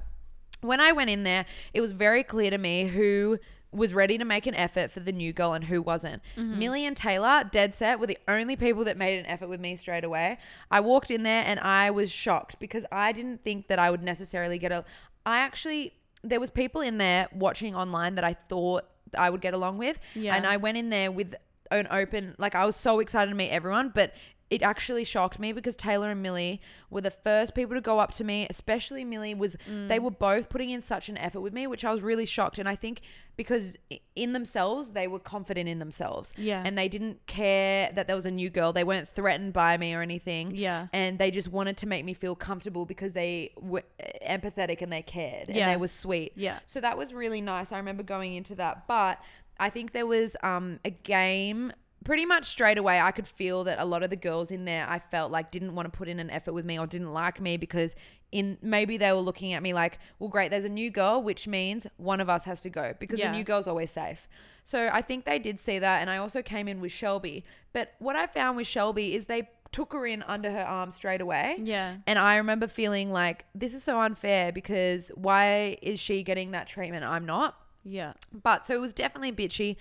when I went in there, it was very clear to me who was ready to make an effort for the new girl and who wasn't. Mm-hmm. Millie and Taylor, dead set, were the only people that made an effort with me straight away. I walked in there and I was shocked because I didn't think that I would necessarily get a. I actually, there was people in there watching online that I thought I would get along with, Yeah. and I went in there with an open, like I was so excited to meet everyone, but it actually shocked me because Taylor and Millie were the first people to go up to me, especially Millie was they Mm. were both putting in such an effort with me, which I was really shocked and I think because in themselves they were confident in themselves. Yeah. And they didn't care that there was a new girl. They weren't threatened by me or anything. Yeah. And they just wanted to make me feel comfortable because they were empathetic and they cared and Yeah. they were sweet. Yeah. So that was really nice. I remember going into that. But I think there was um, a game pretty much straight away. I could feel that a lot of the girls in there I felt like didn't want to put in an effort with me or didn't like me because in maybe they were looking at me like, well, great, there's a new girl, which means one of us has to go because Yeah. the new girl's always safe. So I think they did see that. And I also came in with Shelby. But what I found with Shelby is they took her in under her arm straight away. Yeah. And I remember feeling like this is so unfair because why is she getting that treatment? I'm not. Yeah. But so it was definitely bitchy,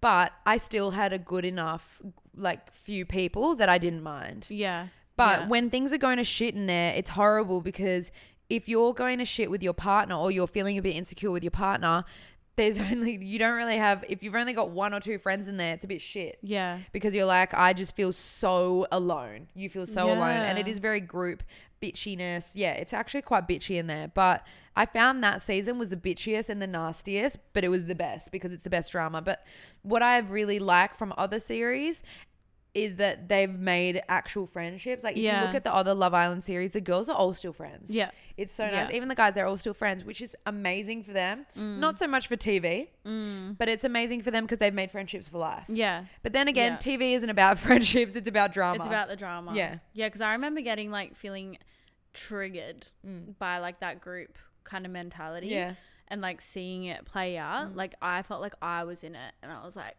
but I still had a good enough like few people that I didn't mind. Yeah. But Yeah. when things are going to shit in there, it's horrible because if you're going to shit with your partner or you're feeling a bit insecure with your partner, there's only you don't really have if you've only got one or two friends in there, it's a bit shit Yeah. because you're like, I just feel so alone. You feel so alone. And it is very group bitchiness. Yeah, it's actually quite bitchy in there. But I found that season was the bitchiest and the nastiest, but it was the best because it's the best drama. But what I really like from other series is that they've made actual friendships. Like if you look at the other Love Island series, the girls are all still friends. Yeah. It's so nice. Yeah. Even the guys, they're all still friends, which is amazing for them. Not so much for TV, but it's amazing for them because they've made friendships for life. Yeah. But then again, Yeah. TV isn't about friendships; it's about drama. It's about the drama. Yeah. Yeah, because I remember getting like feeling triggered by like that group kind of mentality. Mm. Yeah. And like seeing it play out, like I felt like I was in it, and I was like,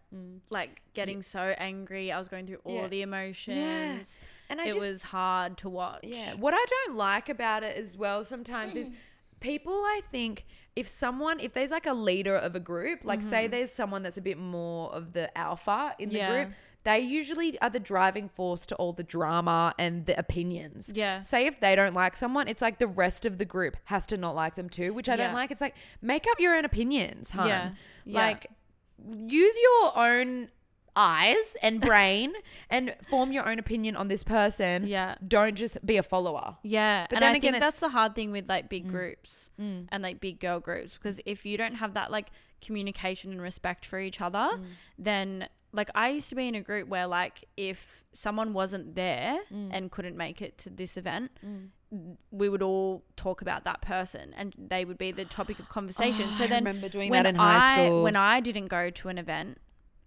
like getting so angry. I was going through all Mm. Yeah. the emotions. and I it just, was hard to watch. yeah. What I don't like about it as well sometimes Mm. is people. I think if someone, if there's like a leader of a group, like say there's someone that's a bit more of the alpha in the Mm-hmm. Yeah. group. They usually are the driving force to all the drama and the opinions. Yeah. Say if they don't like someone, it's like the rest of the group has to not like them too, which I don't like. It's like make up your own opinions, hun. Yeah. Yeah. Like use your own eyes and brain and form your own opinion on this person. Yeah. Don't just be a follower. Yeah, But and then I again, think that's the hard thing with like big mm. groups mm. and like big girl groups because if you don't have that like communication and respect for each other, mm. then like I used to be in a group where like if someone wasn't there and couldn't make it to this event, we would all talk about that person and they would be the topic of conversation. Oh, so I then remember doing when that in high I- school. When I didn't go to an event,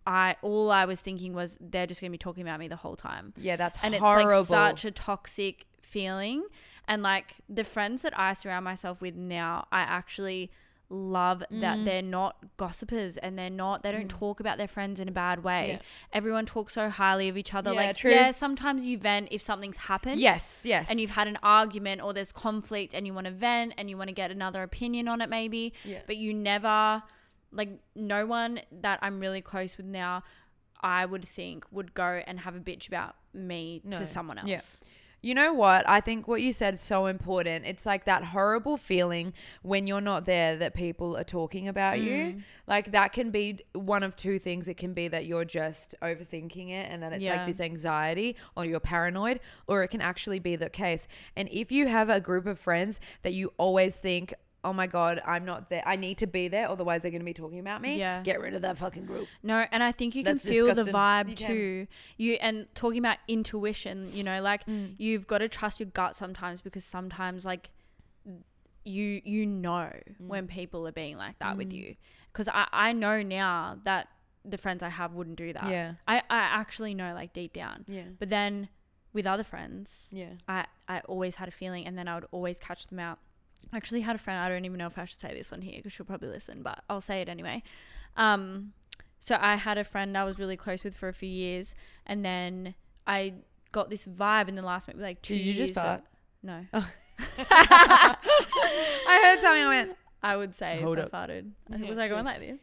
I all I was thinking was they're just gonna be talking about me the whole time Yeah, that's and horrible. it's like such a toxic feeling and like the friends that i surround myself with now i actually love that Mm. they're not gossipers and they're not they don't talk about their friends in a bad way Yeah. everyone talks so highly of each other Yeah, like true. yeah sometimes you vent if something's happened yes, yes. and you've had an argument or there's conflict and you want to vent and you want to get another opinion on it maybe Yeah. but you never like no one that i'm really close with now i would think would go and have a bitch about me No. to someone else Yeah. You know what? I think what you said is so important. It's like that horrible feeling when you're not there that people are talking about Mm. you. Like that can be one of two things. It can be that you're just overthinking it and that it's Yeah. like this anxiety or you're paranoid, or it can actually be the case. And if you have a group of friends that you always think, oh my God, I'm not there. I need to be there. Otherwise, they're going to be talking about me. Yeah. Get rid of that fucking group. No, and I think you can That's feel the vibe You can. too. You and talking about intuition, you know, like Mm. you've got to trust your gut sometimes because sometimes like you you know Mm. when people are being like that with you. Cuz I I know now that the friends I have wouldn't do that. Yeah. I I actually know like deep down. Yeah. But then with other friends, Yeah. I, I always had a feeling and then I would always catch them out. I actually had a friend, I don't even know if I should say this on here because she'll probably listen, but I'll say it anyway. Um, so I had a friend I was really close with for a few years and then I got this vibe in the last maybe like two Did you years. just fart? no. I heard something. I went. I would say Hold if up. I farted. Yeah, was I going like this?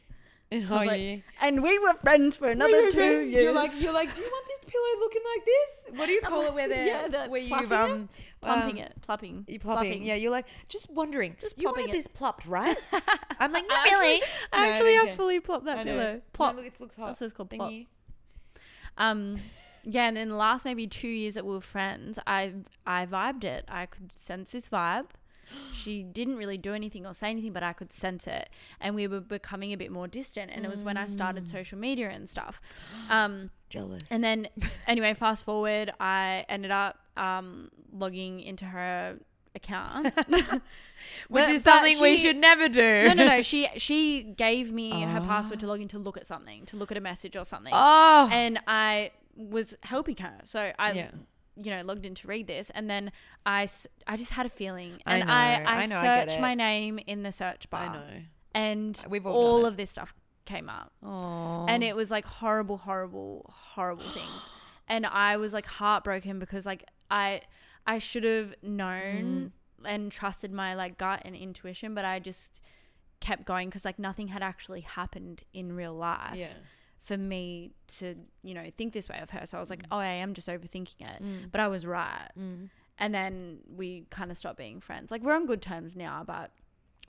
Oh, like, yeah. And we were friends for another two years. You're like, you're like, do you want this pillow looking like this? What do you call it? Where they Yeah, the where you've plumping it? um plumping um, it, plumping. You plopping. Fluffing. Yeah, you're like just wondering. Just you wanted it. this plopped, right? I'm like, not I actually- really. I No, actually don't have care. fully plopped that I pillow. No, Plop. look, it looks hot. That's what it's called. Plop. Um, yeah, and then the last maybe two years that we were friends, I I vibed it. I could sense this vibe. She didn't really do anything or say anything, but I could sense it, and we were becoming a bit more distant. And it was when I started Mm. social media and stuff. Um, Jealous. and then anyway, fast forward, I ended up um logging into her account, which But- is something we should never do. no, no, no. She she gave me her password Ah. to log in to look at something, to look at a message or something, Oh. and I was helping her. So I, yeah. You know, logged in to read this, and then i i just had a feeling, I and know, I, I I, know, searched it. my name in the search bar, I know. and We've all all of this stuff came up, Oh. and it was like horrible, horrible, horrible things, and I was like heartbroken because like I, I should have known Mm. and trusted my like gut and intuition, but I just kept going because like nothing had actually happened in real life yeah. For me to you know think this way of her. So I was like, oh, I am just overthinking it, Mm. but I was right. Mm. And then we kind of stopped being friends. Like we're on good terms now, but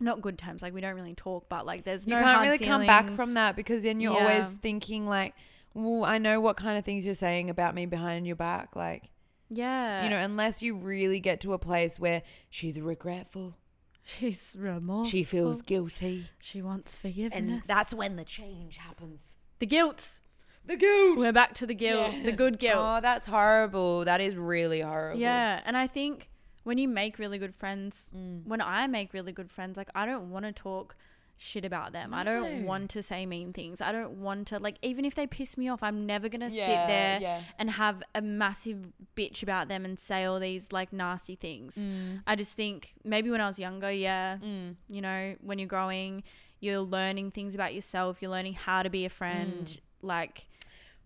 not good terms. Like we don't really talk, but like there's You no can't really come back from that because then you're Yeah. always thinking like, well, I know what kind of things you're saying about me behind your back. Like, Yeah, you know, unless you really get to a place where she's regretful, she's remorseful. she feels guilty, she wants forgiveness, and that's when the change happens. The guilt. The guilt. We're back to the guilt, Yeah. the good guilt. Oh, that's horrible. That is really horrible. Yeah, and I think when you make really good friends, Mm. when I make really good friends, like I don't want to talk shit about them. I don't want to say mean things. I don't want to like even if they piss me off, I'm never going to sit there yeah. and have a massive bitch about them and say all these like nasty things. Mm. I just think maybe when I was younger, yeah, Mm. you know, when you're growing, you're learning things about yourself, you're learning how to be a friend, Mm. like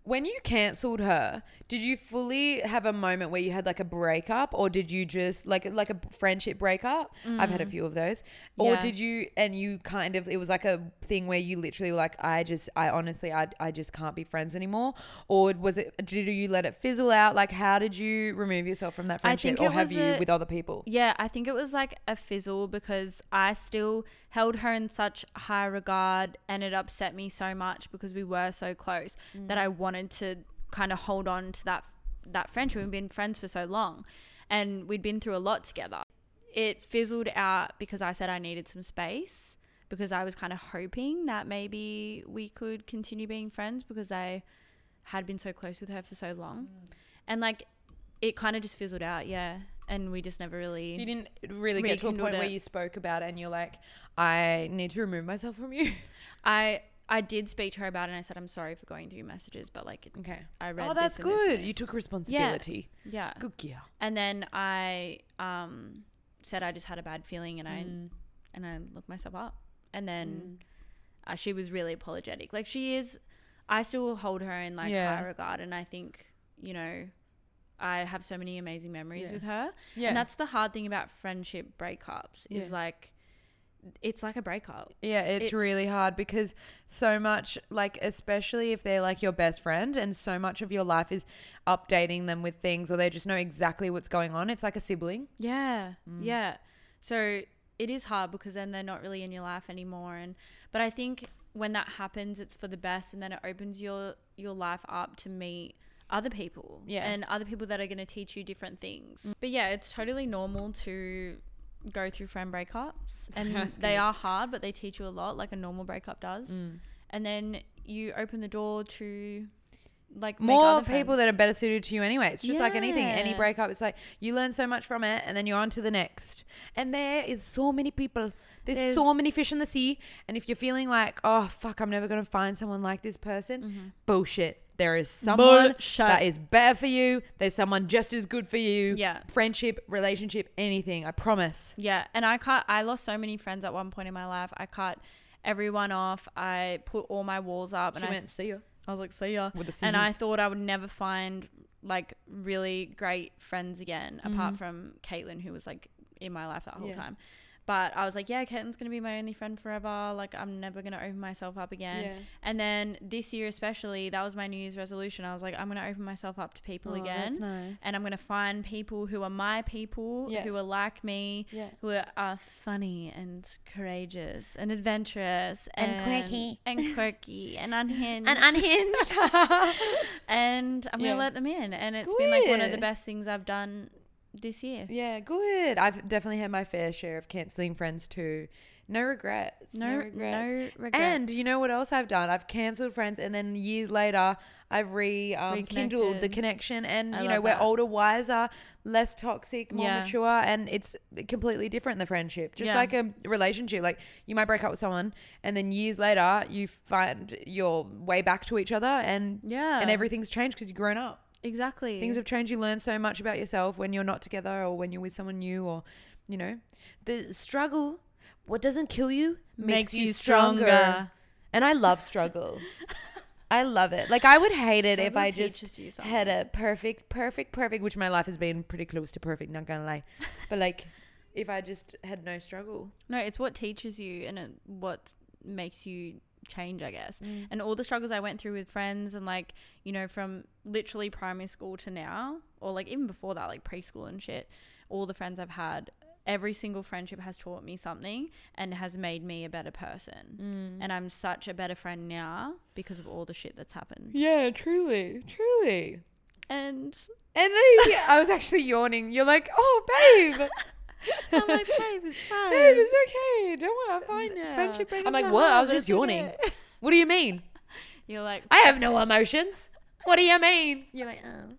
When you cancelled her, did you fully have a moment where you had like a breakup, or did you just like like a friendship breakup? I've had a few of those. Or Mm. Yeah. did you and you kind of it was like a thing where you literally were like I just I honestly I I just can't be friends anymore, or was it did you let it fizzle out? Like how did you remove yourself from that I friendship, or have you a- with other people? Yeah, I think it was like a fizzle because I still held her in such high regard and it upset me so much because we were so close that I wanted to kind of hold on to that that friendship. We've been friends for so long and we'd been through a lot together. It fizzled out because I said I needed some space because I was kind of hoping that maybe we could continue being friends because I had been so close with her for so long. Mm. And like it kind of just fizzled out, yeah. And we just never really So you didn't really get to a point where you spoke about it and you're like, I need to remove myself from you. I I did speak to her about it and I said I'm sorry for going through your messages, but like Okay. I read Oh, that's this and this and good. You took responsibility. yeah. Good gear. And then I um said I just had a bad feeling and I Mm. and I looked myself up. And then uh, she was really apologetic. Like she is I still hold her in like Yeah. high regard and I think, you know, I have so many amazing memories Yeah. with her. Yeah. And that's the hard thing about friendship breakups is Yeah. like it's like a breakup. Yeah, it's, really hard because so much, like, especially if they're like your best friend and so much of your life is updating them with things or they just know exactly what's going on. It's like a sibling. Yeah, Mm. yeah. So it is hard because then they're not really in your life anymore. And but I think when that happens, it's for the best, and then it opens your your life up to meet other people. Yeah. and other people that are going to teach you different things. But yeah, it's totally normal to go through friend breakups, and they are hard, but they teach you a lot, like a normal breakup does. Mm. And then you open the door to like make more people friends. that are better suited to you anyway. It's just like anything, any breakup. It's like you learn so much from it, and then you're on to the next. And there is so many people. There's, There's- so many fish in the sea. And if you're feeling like, oh fuck, I'm never gonna find someone like this person, bullshit. There is someone Mm-hmm. Bullshit. that is better for you. There's someone just as good for you. Yeah. Friendship, relationship, anything. I promise. Yeah, and I cut. I lost so many friends at one point in my life. I cut everyone off. I put all my walls up, She and I, went, to see ya. I was like, "See ya." And I thought I would never find like really great friends again, apart Mhm. from Caitlin, who was like in my life that whole Yeah. time. But I was like, yeah, Caitlin's gonna be my only friend forever. Like, I'm never gonna open myself up again. Yeah. And then this year, especially, that was my New Year's resolution. I was like, I'm gonna open myself up to people Oh, again That's nice. and I'm gonna find people who are my people, Yeah. who are like me, Yeah. who are, are funny and courageous and adventurous And quirky. and quirky and unhinged And unhinged. and I'm gonna let them in. And it's been like one of the best things I've done this year. Yeah, good. I've definitely had my fair share of cancelling friends too. No regrets. No, No, no regrets. regrets. And you know what else I've done? I've cancelled friends, and then years later, I've re um, kindled the connection. And I you know, we're that. older, wiser, less toxic, more Yeah. mature, and it's completely different. The friendship, just Yeah. like a relationship. Like you might break up with someone, and then years later, you find your way back to each other, and yeah, and everything's changed because you've grown up exactly. Things have changed. You learn so much about yourself when you're not together or when you're with someone new or you know. The struggle what doesn't kill you makes you stronger. and i love struggle. I love it. Like i would hate it if i just had a perfect perfect perfect which my life has been pretty close to perfect not gonna lie. But like if i just had no struggle. No, it's what teaches you and it, what makes you change, I guess. Mm. And all the struggles I went through with friends and like, you know, from literally primary school to now, or like even before that, like preschool and shit, all the friends I've had, every single friendship has taught me something and has made me a better person. Mm. And I'm such a better friend now because of all the shit that's happened. yeah truly truly And and then i was actually yawning you're like oh babe I'm like, babe, it's fine. Babe, it's okay. Don't worry, I'm fine now. Friendship I'm like, what? I was just yawning. What do you mean? You're like, I have no emotions. What do you mean? You're like, oh.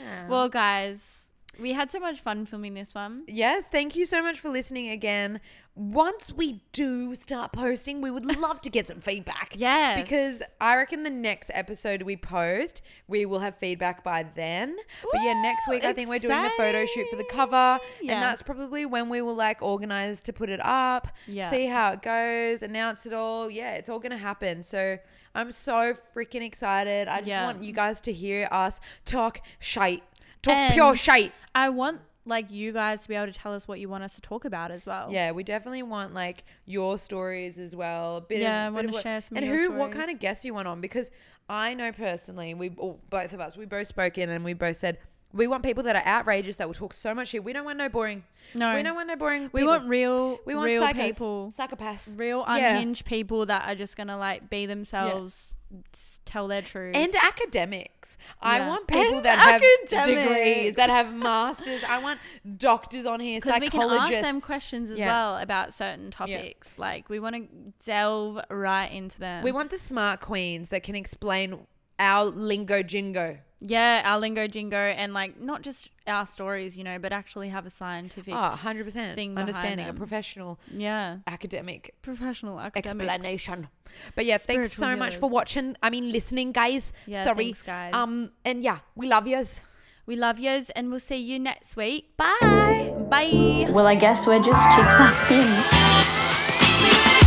Oh. well, guys, we had so much fun filming this one. yes, thank you so much for listening again. Once we do start posting, we would love to get some feedback. Yeah. Because I reckon the next episode we post, we will have feedback by then. but yeah, next week I think we're doing the photo shoot for the cover. Yeah. And that's probably when we will like organize to put it up, Yeah. see how it goes, announce it all. Yeah, it's all going to happen. So I'm so freaking excited. I just Yeah. want you guys to hear us talk shite. Talk And pure shite. I want like you guys to be able to tell us what you want us to talk about as well. Yeah, we definitely want like your stories as well. A bit Yeah, I of, wanna of what- share some of and who, what kind of guests you want on? Because I know personally, we all, both of us, we both spoke in and we both said we want people that are outrageous that will talk so much shit. We don't want no boring. No. we don't want no boring. We people. want real, we want real psychos, people, psychopaths, real Yeah. unhinged people that are just gonna like be themselves, s- tell their truth. and academics. I want people And that have degrees, that have masters. I want doctors on here, because we can ask them questions as Yeah. well about certain topics. Like we want to delve right into them. we want the smart queens that can explain our lingo jingo. Yeah, our lingo jingo, and like not just our stories, you know, but actually have a scientific, Oh, 100%. thing behind Understanding, a professional yeah, academic professional academics. explanation. But yeah, thanks Spiritual so much for watching. I mean, listening, guys. Yeah, Sorry. thanks, guys. Um, and yeah, we love yous. We love yous, and we'll see you next week. Bye. Bye. Well, I guess we're just chicks up in.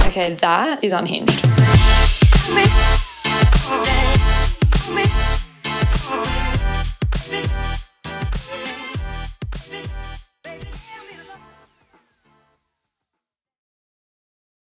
Okay, that is unhinged.